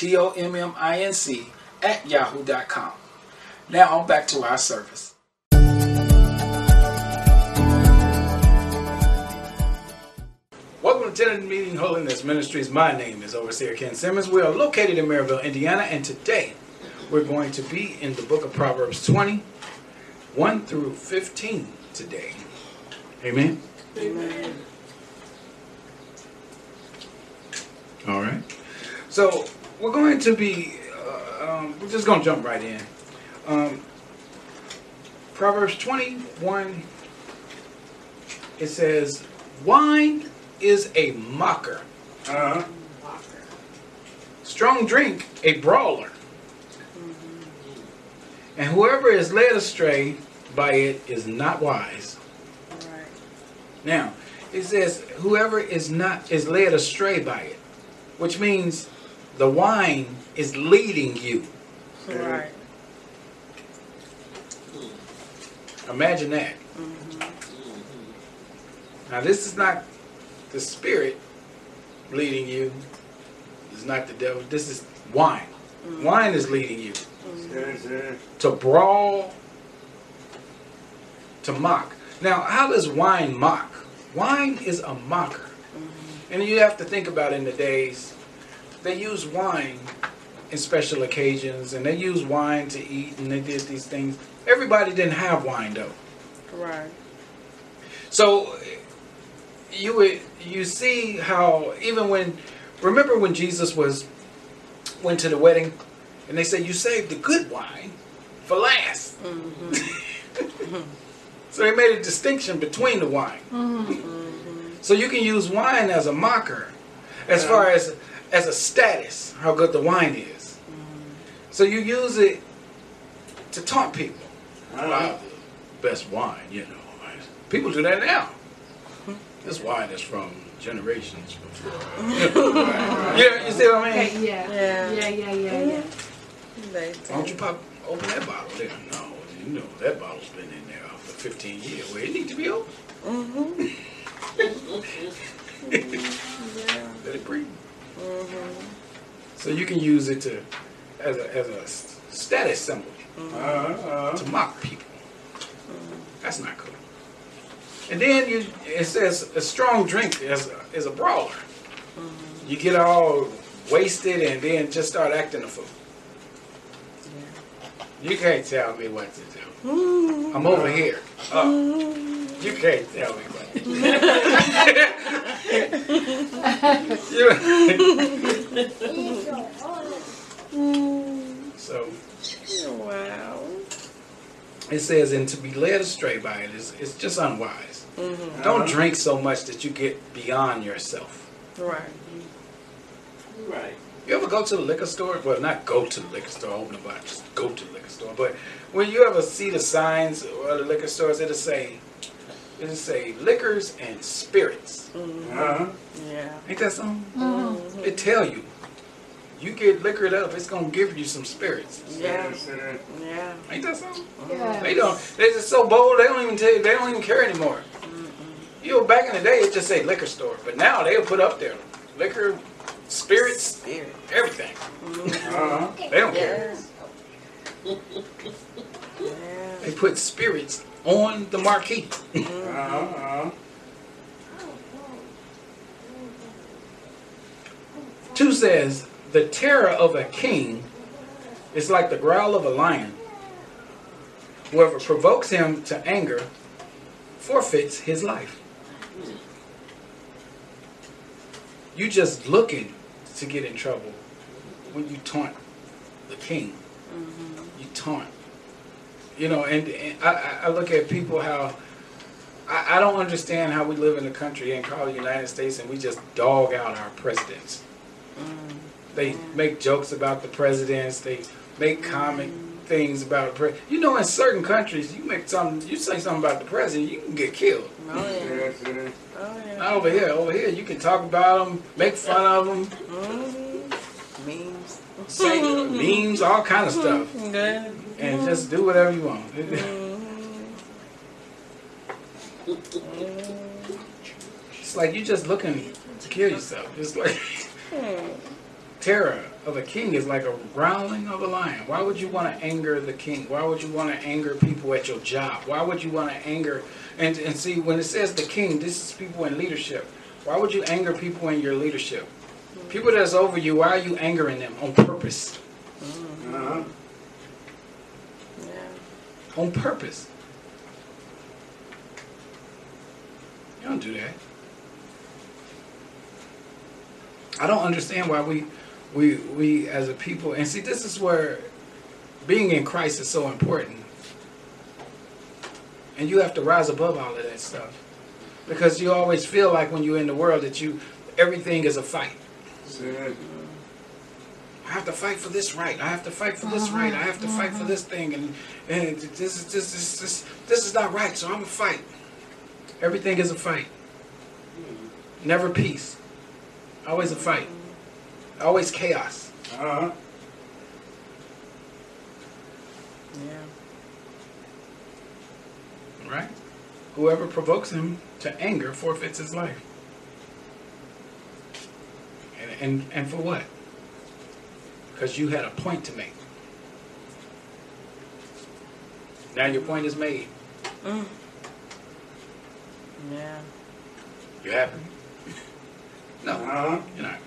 T-O-M-M-I-N-C at yahoo.com. Now on back to our service. Welcome to Tent of Meeting Holiness Ministries. My name is Overseer Ken Simmons. We are located in Merrillville, Indiana, and today we're going to be in the book of Proverbs 20, 1 through 15 today. Amen. Amen. All right. So we're going to be, uh, um, we're just going to jump right in. Um, Proverbs 21, it says, Wine is a mocker, Uh-huh. strong drink a brawler. And whoever is led astray by it is not wise. Right. Now, it says whoever is not is led astray by it, which means the wine is leading you. Right. Imagine that. Mm-hmm. Now, this is not the spirit leading you. It's not the devil. This is wine. Mm. Wine is leading you mm-hmm. Yes, yes. to brawl, to mock. Now, how does wine mock? Wine is a mocker. Mm-hmm. And you have to think about in the days, they use wine in special occasions and they use wine to eat and they did these things. Everybody didn't have wine though. Right. So you would you see how even when remember when Jesus was went to the wedding and they said you saved the good wine for last. Mm-hmm. so they made a distinction between the wine. Mm-hmm. So you can use wine as a mocker, as far as as a status how good the wine is. So you use it to taunt people. Wow, the best wine, you know. People do that now. This wine is from generations before. yeah, you see what I mean? Okay, yeah. Yeah. Yeah, yeah, yeah, yeah. Why don't you pop open that bottle there? No, you know that bottle's been in there for 15 years. Well, it needs to be open. Mm-hmm. Let it breathe. So you can use it to as a as a s- status symbol Uh-huh. to mock people. That's not cool. And then you it says a strong drink is a, is a brawler. You get all wasted and then just start acting a fool. You can't tell me what to do. I'm over here. Oh, you can't tell me what to do. so Wow. it says, and to be led astray by it is it's just unwise. Mm-hmm. Don't uh-huh. drink so much that you get beyond yourself. Right. Right. You ever go to the liquor store? Well, not go to the liquor store, open a bottle, just go to the liquor store. But when you ever see the signs or the liquor stores, it'll say, it'll say liquors and spirits. Uh-huh. Yeah. Ain't that something? It tell you, you get liquored up, it's gonna give you some spirits. Yeah. Yes, Yeah. Ain't that something? Yeah. They don't. They're just so bold. They don't even tell you. They don't even care anymore. You know, back in the day, it just say liquor store, but now they'll put up there liquor, spirits, Spirit. everything. uh-huh. They don't care. Yeah. They put spirits on the marquee. Uh-huh. Two says, the terror of a king is like the growl of a lion, whoever provokes him to anger forfeits his life. You just looking to get in trouble when you taunt the king. You taunt. You know, and, and I- I look at people how I, I don't understand how we live in a country and call the United States and we just dog out our presidents. Mm. They mm. make jokes about the presidents. They make mm. comic things about the president. You know, in certain countries, you make something, you say something about the president, you can get killed. Oh yeah. Yes, it is. Oh yeah. Not over here. Over here, you can talk about them, make fun of them, Mm-hmm. Memes. say memes, all kind of stuff, Yeah. and just do whatever you want. It's like you're just looking to kill yourself. It's like terror of a king is like a growling of a lion. Why would you want to anger the king? Why would you want to anger people at your job? Why would you want to anger and and see when it says the king, this is people in leadership. Why would you anger people in your leadership? People that's over you, why are you angering them on purpose? Uh-huh. Yeah. On purpose. Don't do that. I don't understand why we we we as a people and see this is where being in Christ is so important. And you have to rise above all of that stuff. Because you always feel like when you're in the world that you everything is a fight. It. I have to fight for this right. I have to fight for this right. I have to fight for uh-huh. this thing, and and this is this this this this is not right. So I'm gonna fight. Everything is a fight. Never peace. Always a fight. Always chaos. Uh-huh. Yeah. Right? Whoever provokes him to anger forfeits his life. And and, and for what? Because you had a point to make. Now your point is made. Mm. Yeah. You happy? No, Uh-huh. you're not.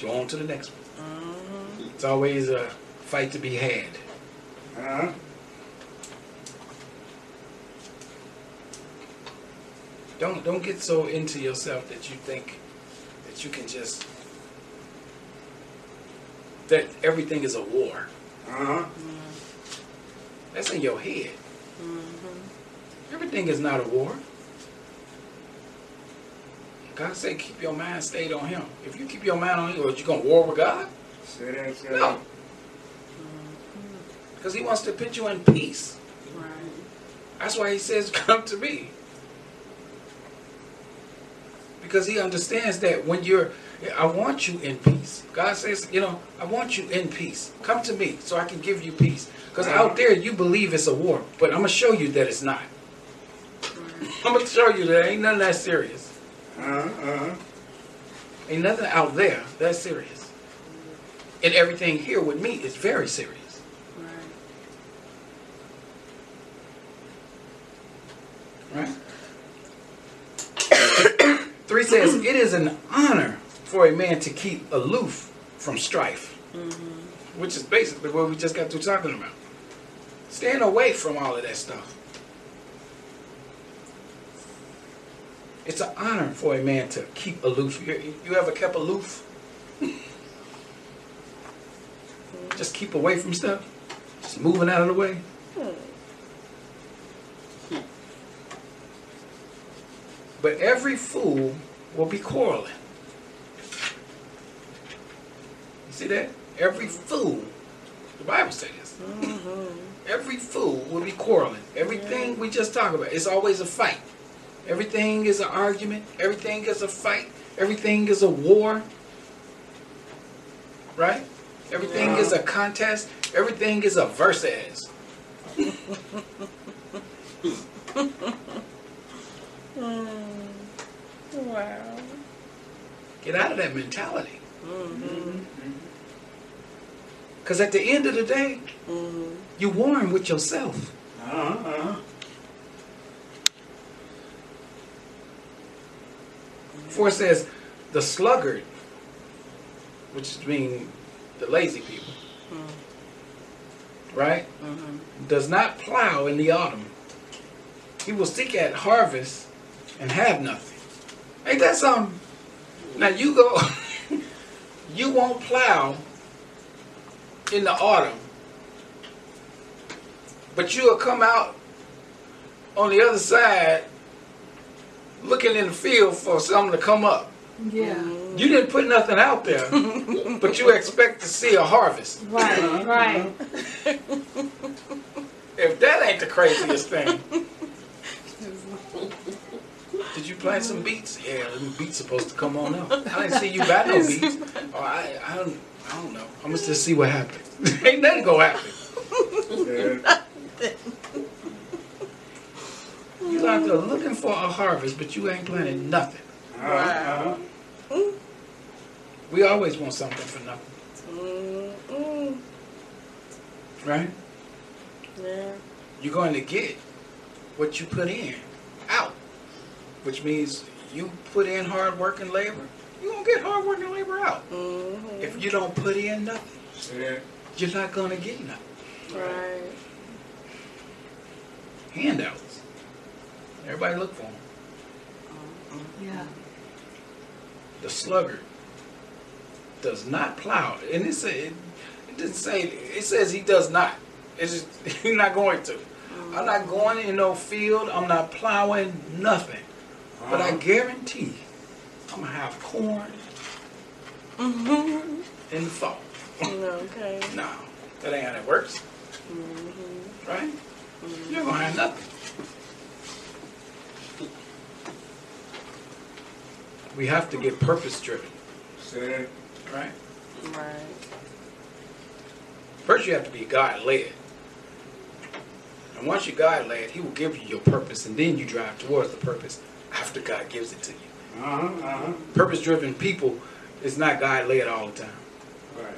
Go on to the next one. Mm-hmm. It's always a fight to be had. Uh-huh. Don't don't get so into yourself that you think that you can just that everything is a war. Uh-huh. That's in your head. Mm-hmm. Everything is not a war. God said keep your mind stayed on him. If you keep your mind on him, are you gonna war with God? Say that, say No. Because he wants to put you in peace. Right. That's why he says, Come to me. Because he understands that when you're, I want you in peace. God says, You know, I want you in peace. Come to me so I can give you peace. Because out there you believe it's a war, but I'm going to show you that it's not. I'm going to show you that ain't nothing that serious. Uh-huh. Ain't nothing out there that's serious. And everything here with me is very serious. Right. Right? Three says, It is an honor for a man to keep aloof from strife, which is basically what we just got through talking about. Staying away from all of that stuff. It's an honor for a man to keep aloof. You, you ever kept aloof? just keep away from stuff? Just moving out of the way? But every fool will be quarreling. You see that? Every fool, the Bible says this. Mm-hmm. Every fool will be quarreling. Everything we just talked about, it's always a fight. Everything is an argument. Everything is a fight. Everything is a war. Right? Everything is a contest. Everything is a versus. Mm. Wow. Get out of that mentality. Mm-hmm. Because at the end of the day, Mm-hmm. you're warring with yourself. Uh-huh. Uh-huh. For it says, the sluggard, which means the lazy people, right? Does not plow in the autumn. He will seek at harvest and have nothing. Ain't that something? Now you go, you won't plow in the autumn, but you'll come out on the other side looking in the field for something to come up. Yeah. You didn't put nothing out there, but you expect to see a harvest. Right, right. If that ain't the craziest thing. Did you plant some beets? Yeah, them beets supposed to come on up. I didn't see you buy no beets. Oh, I, I don't, I don't know. I'm gonna see what happens. ain't nothing gonna happen. Yeah. You out there looking for a harvest, but you ain't planting nothing. Uh-huh. We always want something for nothing, Mm-mm. right? Yeah. You're going to get what you put in out, which means you put in hard work and labor. You're gonna get hard work and labor out. Mm-hmm. If you don't put in nothing, Yeah. you're not gonna get nothing. Right. Handouts. Everybody look for him. Yeah. The sluggard does not plow, and it say it, it didn't say it says he does not. It's just he's not going to. I'm not going in no field. I'm not plowing nothing. But I Uh-huh. guarantee I'm gonna have corn Mm-hmm. in the fall. Okay. No, that ain't how that works, Mm-hmm. right? You're gonna have nothing. We have to get purpose driven, Said. right? Right. First, you have to be God led. And once you're God led, He will give you your purpose, and then you drive towards the purpose after God gives it to you. Uh-huh. Uh-huh. Purpose driven people is not God led all the time, Right.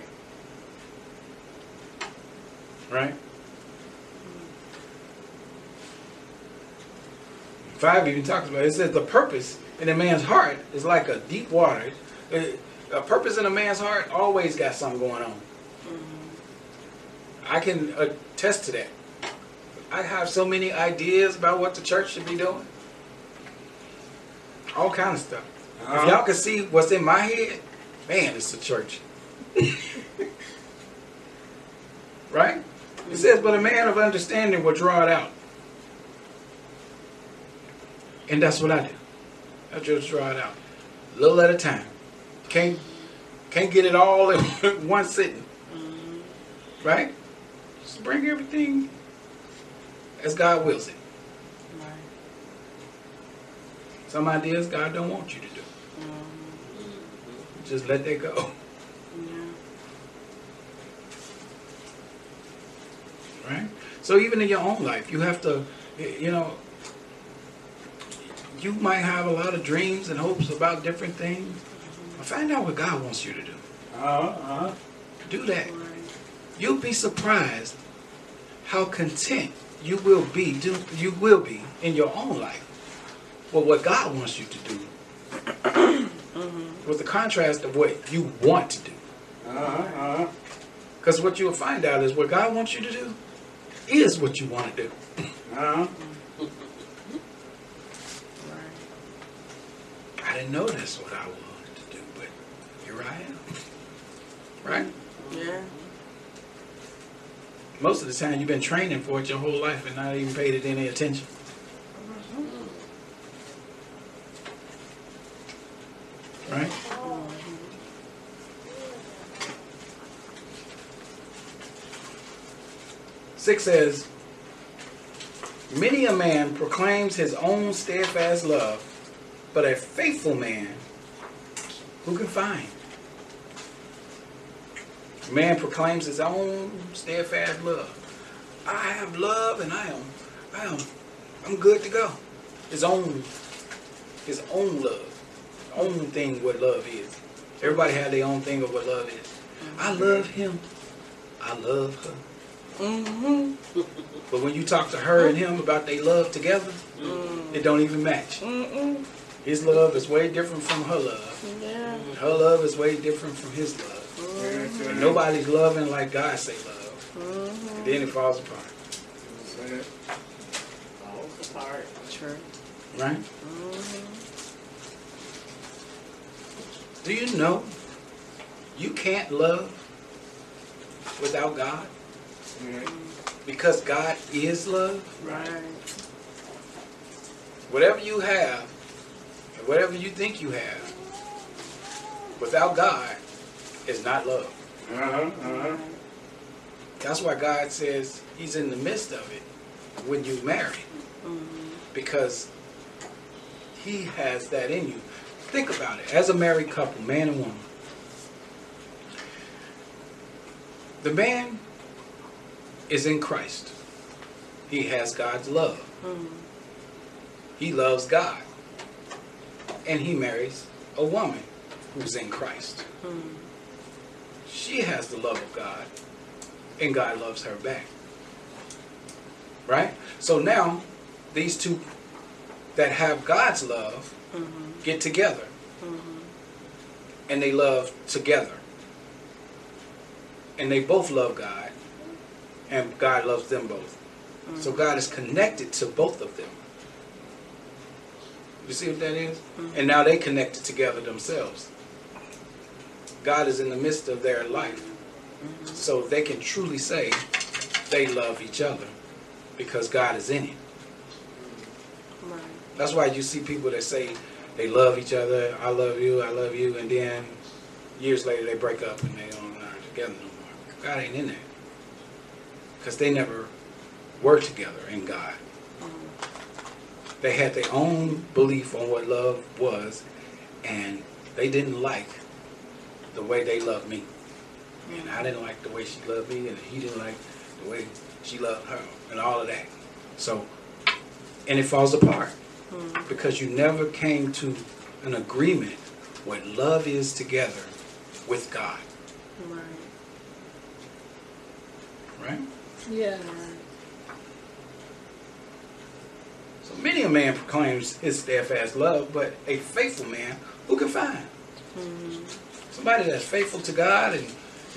right? Five even talks about it. It says the purpose in a man's heart is like a deep water. A purpose in a man's heart always got something going on. I can attest to that. I have so many ideas about what the church should be doing. All kind of stuff. If Uh-huh. y'all can see what's in my head, man, it's the church. right? It says, but a man of understanding will draw it out. And that's what I do. I just draw it out. A little at a time. Can't can't get it all in one sitting. Mm-hmm. Right? Just bring everything as God wills it. Right. Some ideas God don't want you to do. Mm-hmm. Just let that go. Yeah. Right? So even in your own life, you have to, you know, you might have a lot of dreams and hopes about different things. But find out what God wants you to do. Uh-huh. Do that. You'll be surprised how content you will be. Do you will be in your own life for what God wants you to do. With the contrast of what you want to do. Uh-huh. Uh-huh. Because what you'll find out is what God wants you to do is what you want to do. Uh-huh. Right. I know that's what I wanted to do, but here I am. Right? Yeah. Most of the time you've been training for it your whole life and not even paid it any attention. Mm-hmm. Right? Six says, Many a man proclaims his own steadfast love, but a faithful man who can find? Man proclaims his own steadfast love. I have love and I am I am I'm good to go. His own his own love. Own thing what love is. Everybody have their own thing of what love is. I love him. I love her. Mm-hmm. But when you talk to her and him about they love together, it don't even match. Mm-mm. His love is way different from her love. Yeah. Her love is way different from his love. Yes, And uh, nobody's loving like God say love. Mm-hmm. And then it falls apart. It. Falls apart. True. Right? Mm-hmm. Do you know you can't love without God? Right. Because God is love. Right. Whatever you have, and whatever you think you have, without God, is not love. Uh-huh, uh-huh. That's why God says He's in the midst of it when you marry, Mm-hmm. because He has that in you. Think about it. As a married couple, man and woman, the man is in Christ. He has God's love. Mm-hmm. He loves God. And he marries a woman who's in Christ. Mm-hmm. She has the love of God, and God loves her back. Right? So now, these two that have God's love Mm-hmm. get together, Mm-hmm. and they love together. And they both love God, and God loves them both. So God is connected to both of them. You see what that is? And now they connected together themselves. God is in the midst of their life. So they can truly say they love each other because God is in it. Right. That's why you see people that say they love each other, I love you, I love you, and then years later they break up and they don't are together no more. God ain't in there. Because they never were together in God. They had their own belief on what love was, and they didn't like the way they loved me. And I didn't like the way she loved me, and he didn't like the way she loved her, and all of that. So, and it falls apart hmm. because you never came to an agreement what love is together with God, Right. right? Yeah. Right. So many a man proclaims his steadfast love, but a faithful man who can find? Mm-hmm. Somebody that's faithful to God and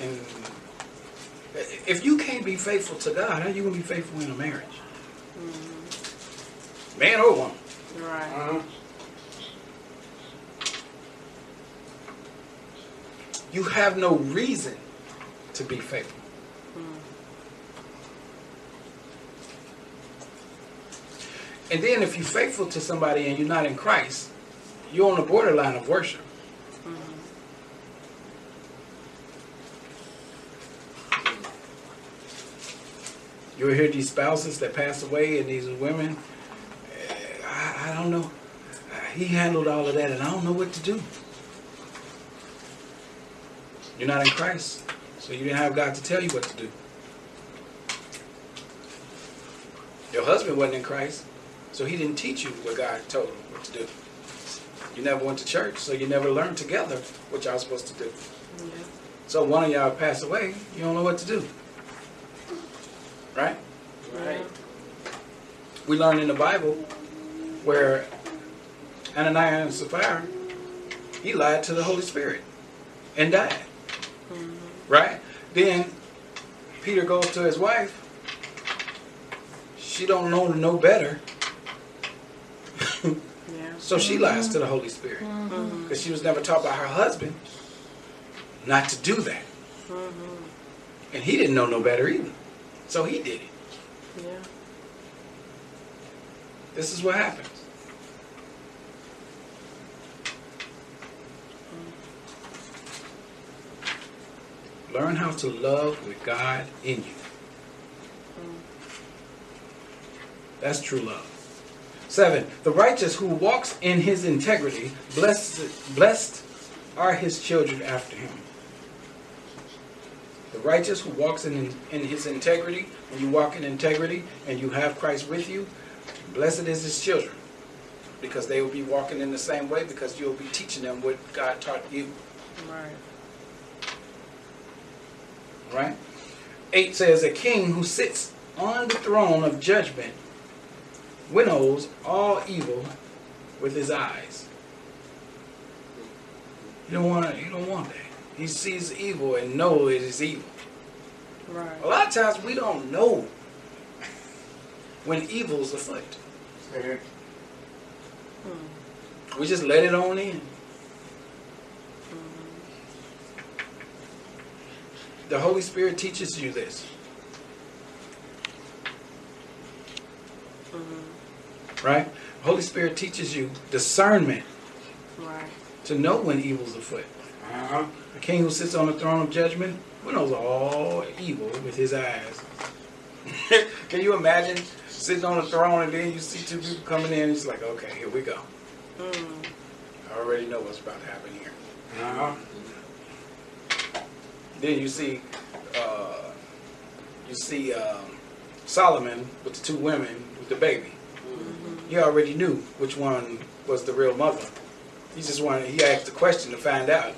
and if you can't be faithful to God, how you gonna be faithful in a marriage? Man or woman. Right. Uh-huh. You have no reason to be faithful. And then if you're faithful to somebody and you're not in Christ, you're on the borderline of worship. You ever hear these spouses that pass away and these women, eh, I, I don't know. He handled all of that and I don't know what to do. You're not in Christ, so you didn't have God to tell you what to do. Your husband wasn't in Christ, so he didn't teach you what God told him what to do. You never went to church, so you never learned together what y'all supposed to do. Yeah. So one of y'all passed away, you don't know what to do. Right? Right. We learn in the Bible where Ananias and Sapphira, he lied to the Holy Spirit and died. Mm-hmm. Right? Then Peter goes to his wife. She don't know no better, Yeah. So she lies to the Holy Spirit Mm-hmm. because she was never taught by her husband not to do that, Mm-hmm. and he didn't know no better either, so he did it. Yeah. This is what happens. Learn how to love with God in you. That's true love. Seven, the righteous who walks in his integrity, blessed, blessed are his children after him. The righteous who walks in, in his integrity, when you walk in integrity and you have Christ with you, blessed is his children. Because they will be walking in the same way because you'll be teaching them what God taught you. Right. Right? 8 says, A king who sits on the throne of judgment winnows all evil with his eyes. You don't want you don't want that. He sees evil and knows it is evil. Right. A lot of times we don't know when evil's afoot. Say it. Mm. We just let it on in. The Holy Spirit teaches you this, Right? Holy Spirit teaches you discernment Right. to know when evil's afoot. Uh-huh. The king who sits on the throne of judgment, who knows all evil with his eyes. Can you imagine sitting on the throne and then you see two people coming in and it's like, okay, here we go. Mm. I already know what's about to happen here. Uh-huh. Then you see, uh, you see um, Solomon with the two women with the baby. He already knew which one was the real mother. He just wanted. He asked the question to find out,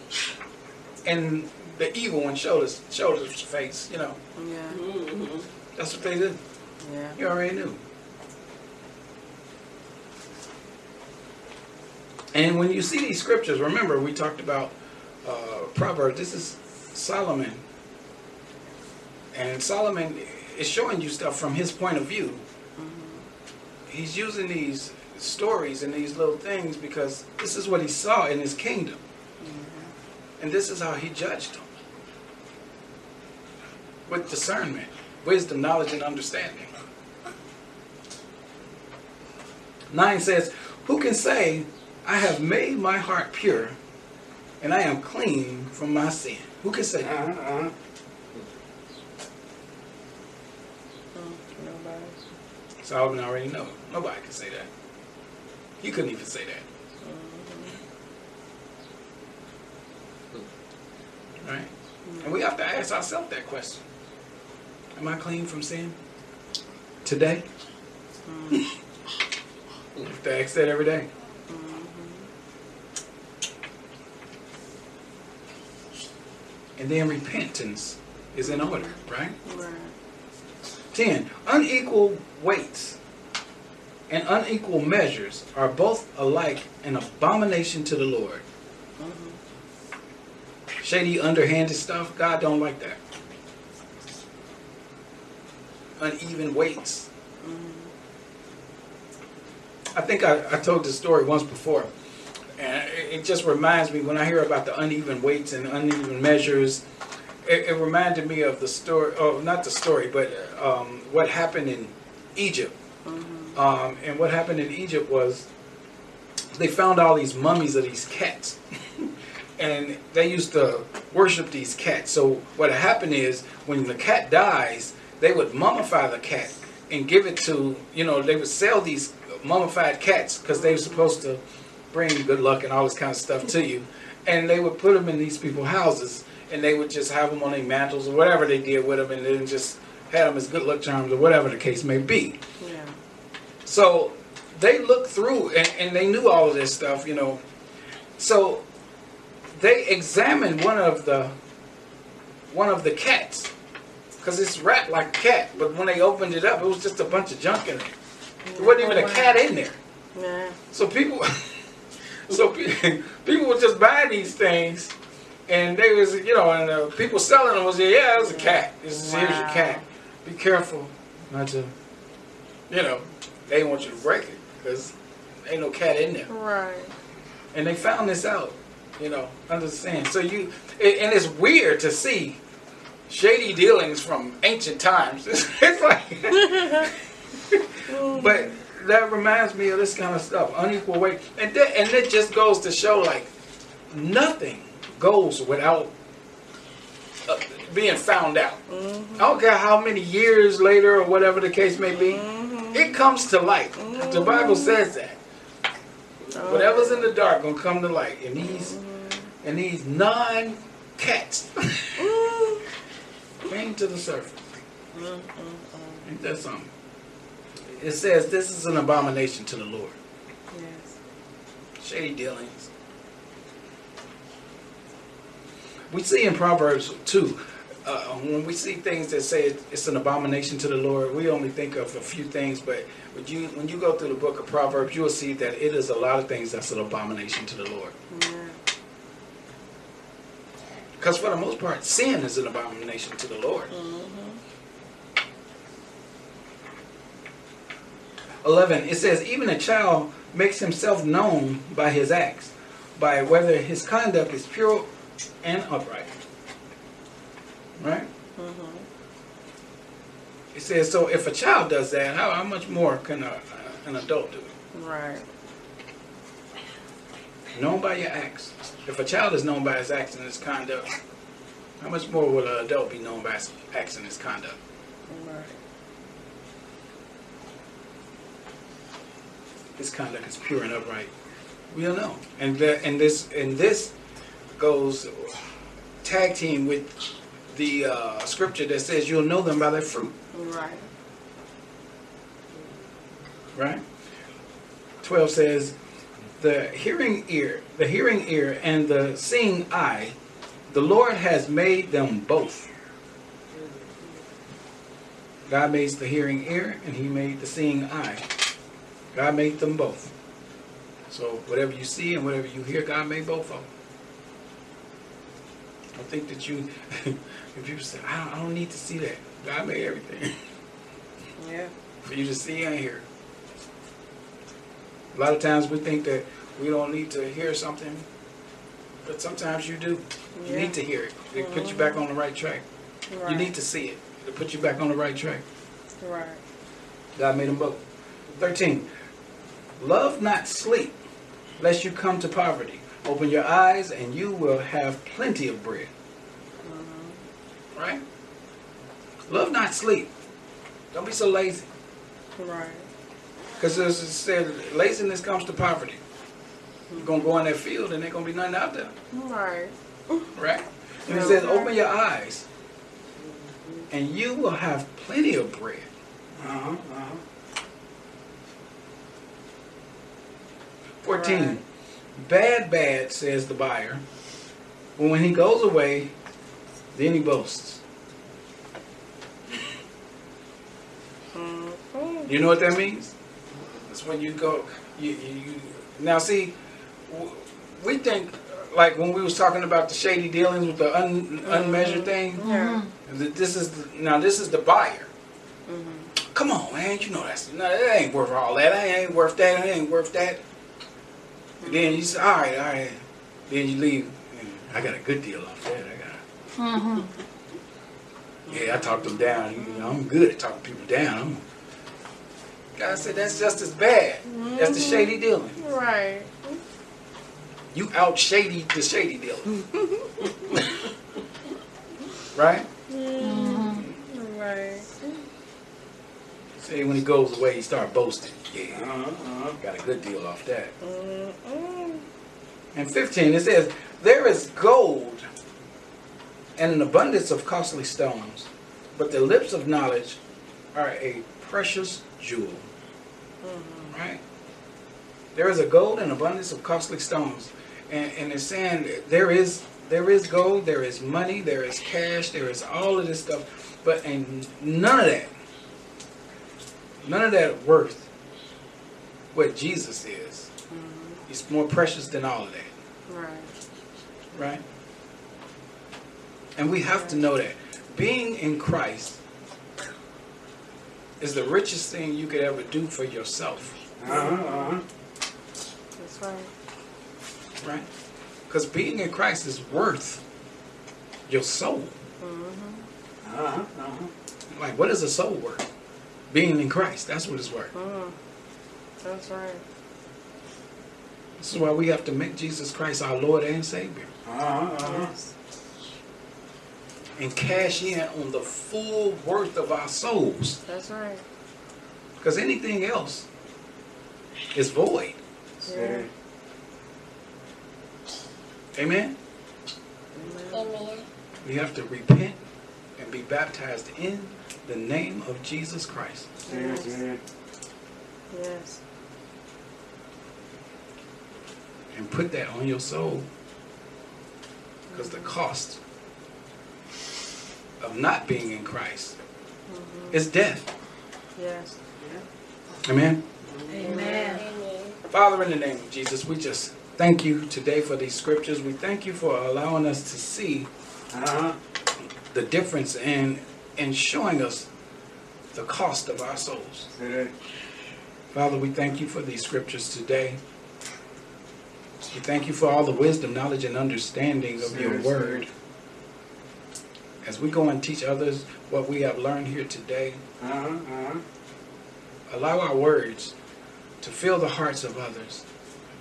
and the evil one showed us showed us his face. You know, Yeah. Mhm. that's what they did. Yeah. You already knew. And when you see these scriptures, remember we talked about uh, Proverbs. This is Solomon, and Solomon is showing you stuff from his point of view. He's using these stories and these little things because this is what he saw in his kingdom, and this is how he judged them with discernment, wisdom, knowledge, and understanding. 9 says, Who can say, I have made my heart pure and I am clean from my sin? Who can say that? Uh-huh. Uh-huh. Mm. Nobody. Solomon already know. Nobody can say that. He couldn't even say that. Right? And we have to ask ourselves that question. Am I clean from sin? Today? we have to ask that every day. And then repentance is in order, right? Right. 10. Unequal weights and unequal measures are both alike an abomination to the Lord. Shady, underhanded stuff, God don't like that. Uneven weights. I think I, I told this story once before. And it, it just reminds me when I hear about the uneven weights and uneven measures, it, it reminded me of the story, oh, not the story, but um, what happened in Egypt. Um, and what happened in Egypt was they found all these mummies of these cats. and they used to worship these cats. So what happened is when the cat dies, they would mummify the cat and give it to, you know, they would sell these mummified cats because they were supposed to bring good luck and all this kind of stuff to you. And they would put them in these people's houses and they would just have them on their mantles or whatever they did with them and then just had them as good luck charms or whatever the case may be. Yeah. So they looked through and, and they knew all of this stuff, you know. So they examined one of the one of the cats because it's wrapped like a cat. But when they opened it up, it was just a bunch of junk in it. There wasn't even a cat in there. Yeah. So people, so pe- people would just buy these things, and they was you know, and uh, people selling them was yeah, it was a cat. This is here's your cat. Be careful not to, you know, they didn't want you to break it because ain't no cat in there. Right. And they found this out, you know, understand. So you, it, and it's weird to see shady dealings from ancient times. It's, like, but that reminds me of this kind of stuff, unequal weight, and that, and it just goes to show like nothing goes without uh, being found out. I don't care how many years later or whatever the case may be, it comes to light. The Bible says that. Whatever's in the dark gonna come to light, and these and these non cats came to the surface. Ain't that something? It says this is an abomination to the Lord. Yes. Shady dealings. We see in Proverbs 2, uh, when we see things that say it- it's an abomination to the Lord, we only think of a few things, but when you, when you go through the book of Proverbs, you'll see that it is a lot of things that's an abomination to the Lord. Yeah. Because for the most part, sin is an abomination to the Lord. Mm-hmm. 11, it says, even a child makes himself known by his acts, by whether his conduct is pure and upright. Right? Mm-hmm. It says, so if a child does that, how, how much more can a, an adult do it? Right. Known by your acts. If a child is known by his acts and his conduct, how much more will an adult be known by his acts and his conduct? Right. His conduct is pure and upright. We'll know. And the, and this and this goes tag team with the uh, scripture that says you'll know them by their fruit. Right. Right? Twelve says, the hearing ear, the hearing ear, and the seeing eye, the Lord has made them both. God made the hearing ear, and He made the seeing eye. God made them both. So whatever you see and whatever you hear, God made both of them. Think that you, if people say, I don't, I don't need to see that, God made everything Yeah. for you to see and hear. A lot of times we think that we don't need to hear something, but sometimes you do. You need to hear it. It put you mm-hmm. back on the right track. Right. You need to see it. It put you back on the right track. Right. God made them both. 13. Love not sleep, lest you come to poverty. Open your eyes, and you will have plenty of bread. Right? Love not sleep. Don't be so lazy. Right. Because as it said, laziness comes to poverty. You're going to go in that field, and there going to be nothing out there. Right. Right? And it says, open your eyes, and you will have plenty of bread. Uh-huh, uh-huh. 14. Right. Bad, bad, says the buyer. When he goes away, then he boasts. Mm-hmm. You know what that means? It's when you go, you, you, you now see, we think, like when we was talking about the shady dealings with the un, unmeasured thing, Yeah. that this is, the, now this is the buyer. Mm-hmm. Come on, man, you know that's, no, that ain't worth all that, that ain't worth that, that ain't worth that. And then you say, all right, all right. Then you leave. I got a good deal off that. Mm-hmm. Yeah, I talked them down. You know, I'm good at talking people down. God said that's just as bad. That's the shady dealing. Right. You out shady the shady dealing. right? Mm-hmm. Right. Say when he goes away, he start boasting. Yeah, Uh-huh, uh-huh. got a good deal off that. Mm-hmm. And 15, it says, There is gold and an abundance of costly stones, but the lips of knowledge are a precious jewel. Mm-hmm. Right? There is a gold and abundance of costly stones. And, and it's saying there is there is gold, there is money, there is cash, there is all of this stuff, but and none of that, none of that worth what Jesus is. Mm-hmm. It's more precious than all of that. Right. right? And we have to know that being in Christ is the richest thing you could ever do for yourself, Uh-huh, uh-huh. That's right. right? Because being in Christ is worth your soul. Mm-hmm. Uh-huh, uh-huh. Like, what is a soul worth? Being in Christ, that's what it's worth. Mm. That's right. This is why we have to make Jesus Christ our Lord and Savior Uh-huh, uh-huh. Yes. And cash in on the full worth of our souls. That's right. Because anything else is void. Yeah. Amen? Amen. We have to repent and be baptized in the name of Jesus Christ. Yes, yes. Yes. And put that on your soul. Because the cost of not being in Christ Mm-hmm. is death. Yes. Amen. Amen. Father, in the name of Jesus, we just thank you today for these scriptures. We thank you for allowing us to see Uh-huh. the difference in in showing us the cost of our souls. Say that. Father, we thank you for these scriptures today. We thank you for all the wisdom, knowledge, and understanding of your Yes, word. As we go and teach others what we have learned here today, Uh-huh. Uh-huh. allow our words to fill the hearts of others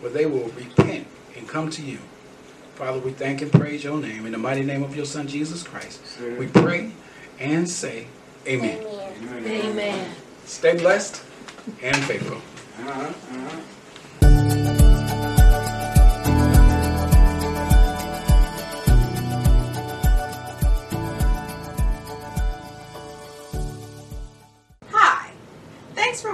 where they will repent and come to you. Father, we thank and praise your name. In the mighty name of your Son, Jesus Christ, Say we pray and say, Amen. Amen. Amen. Stay blessed and faithful. Uh-huh. Uh-huh.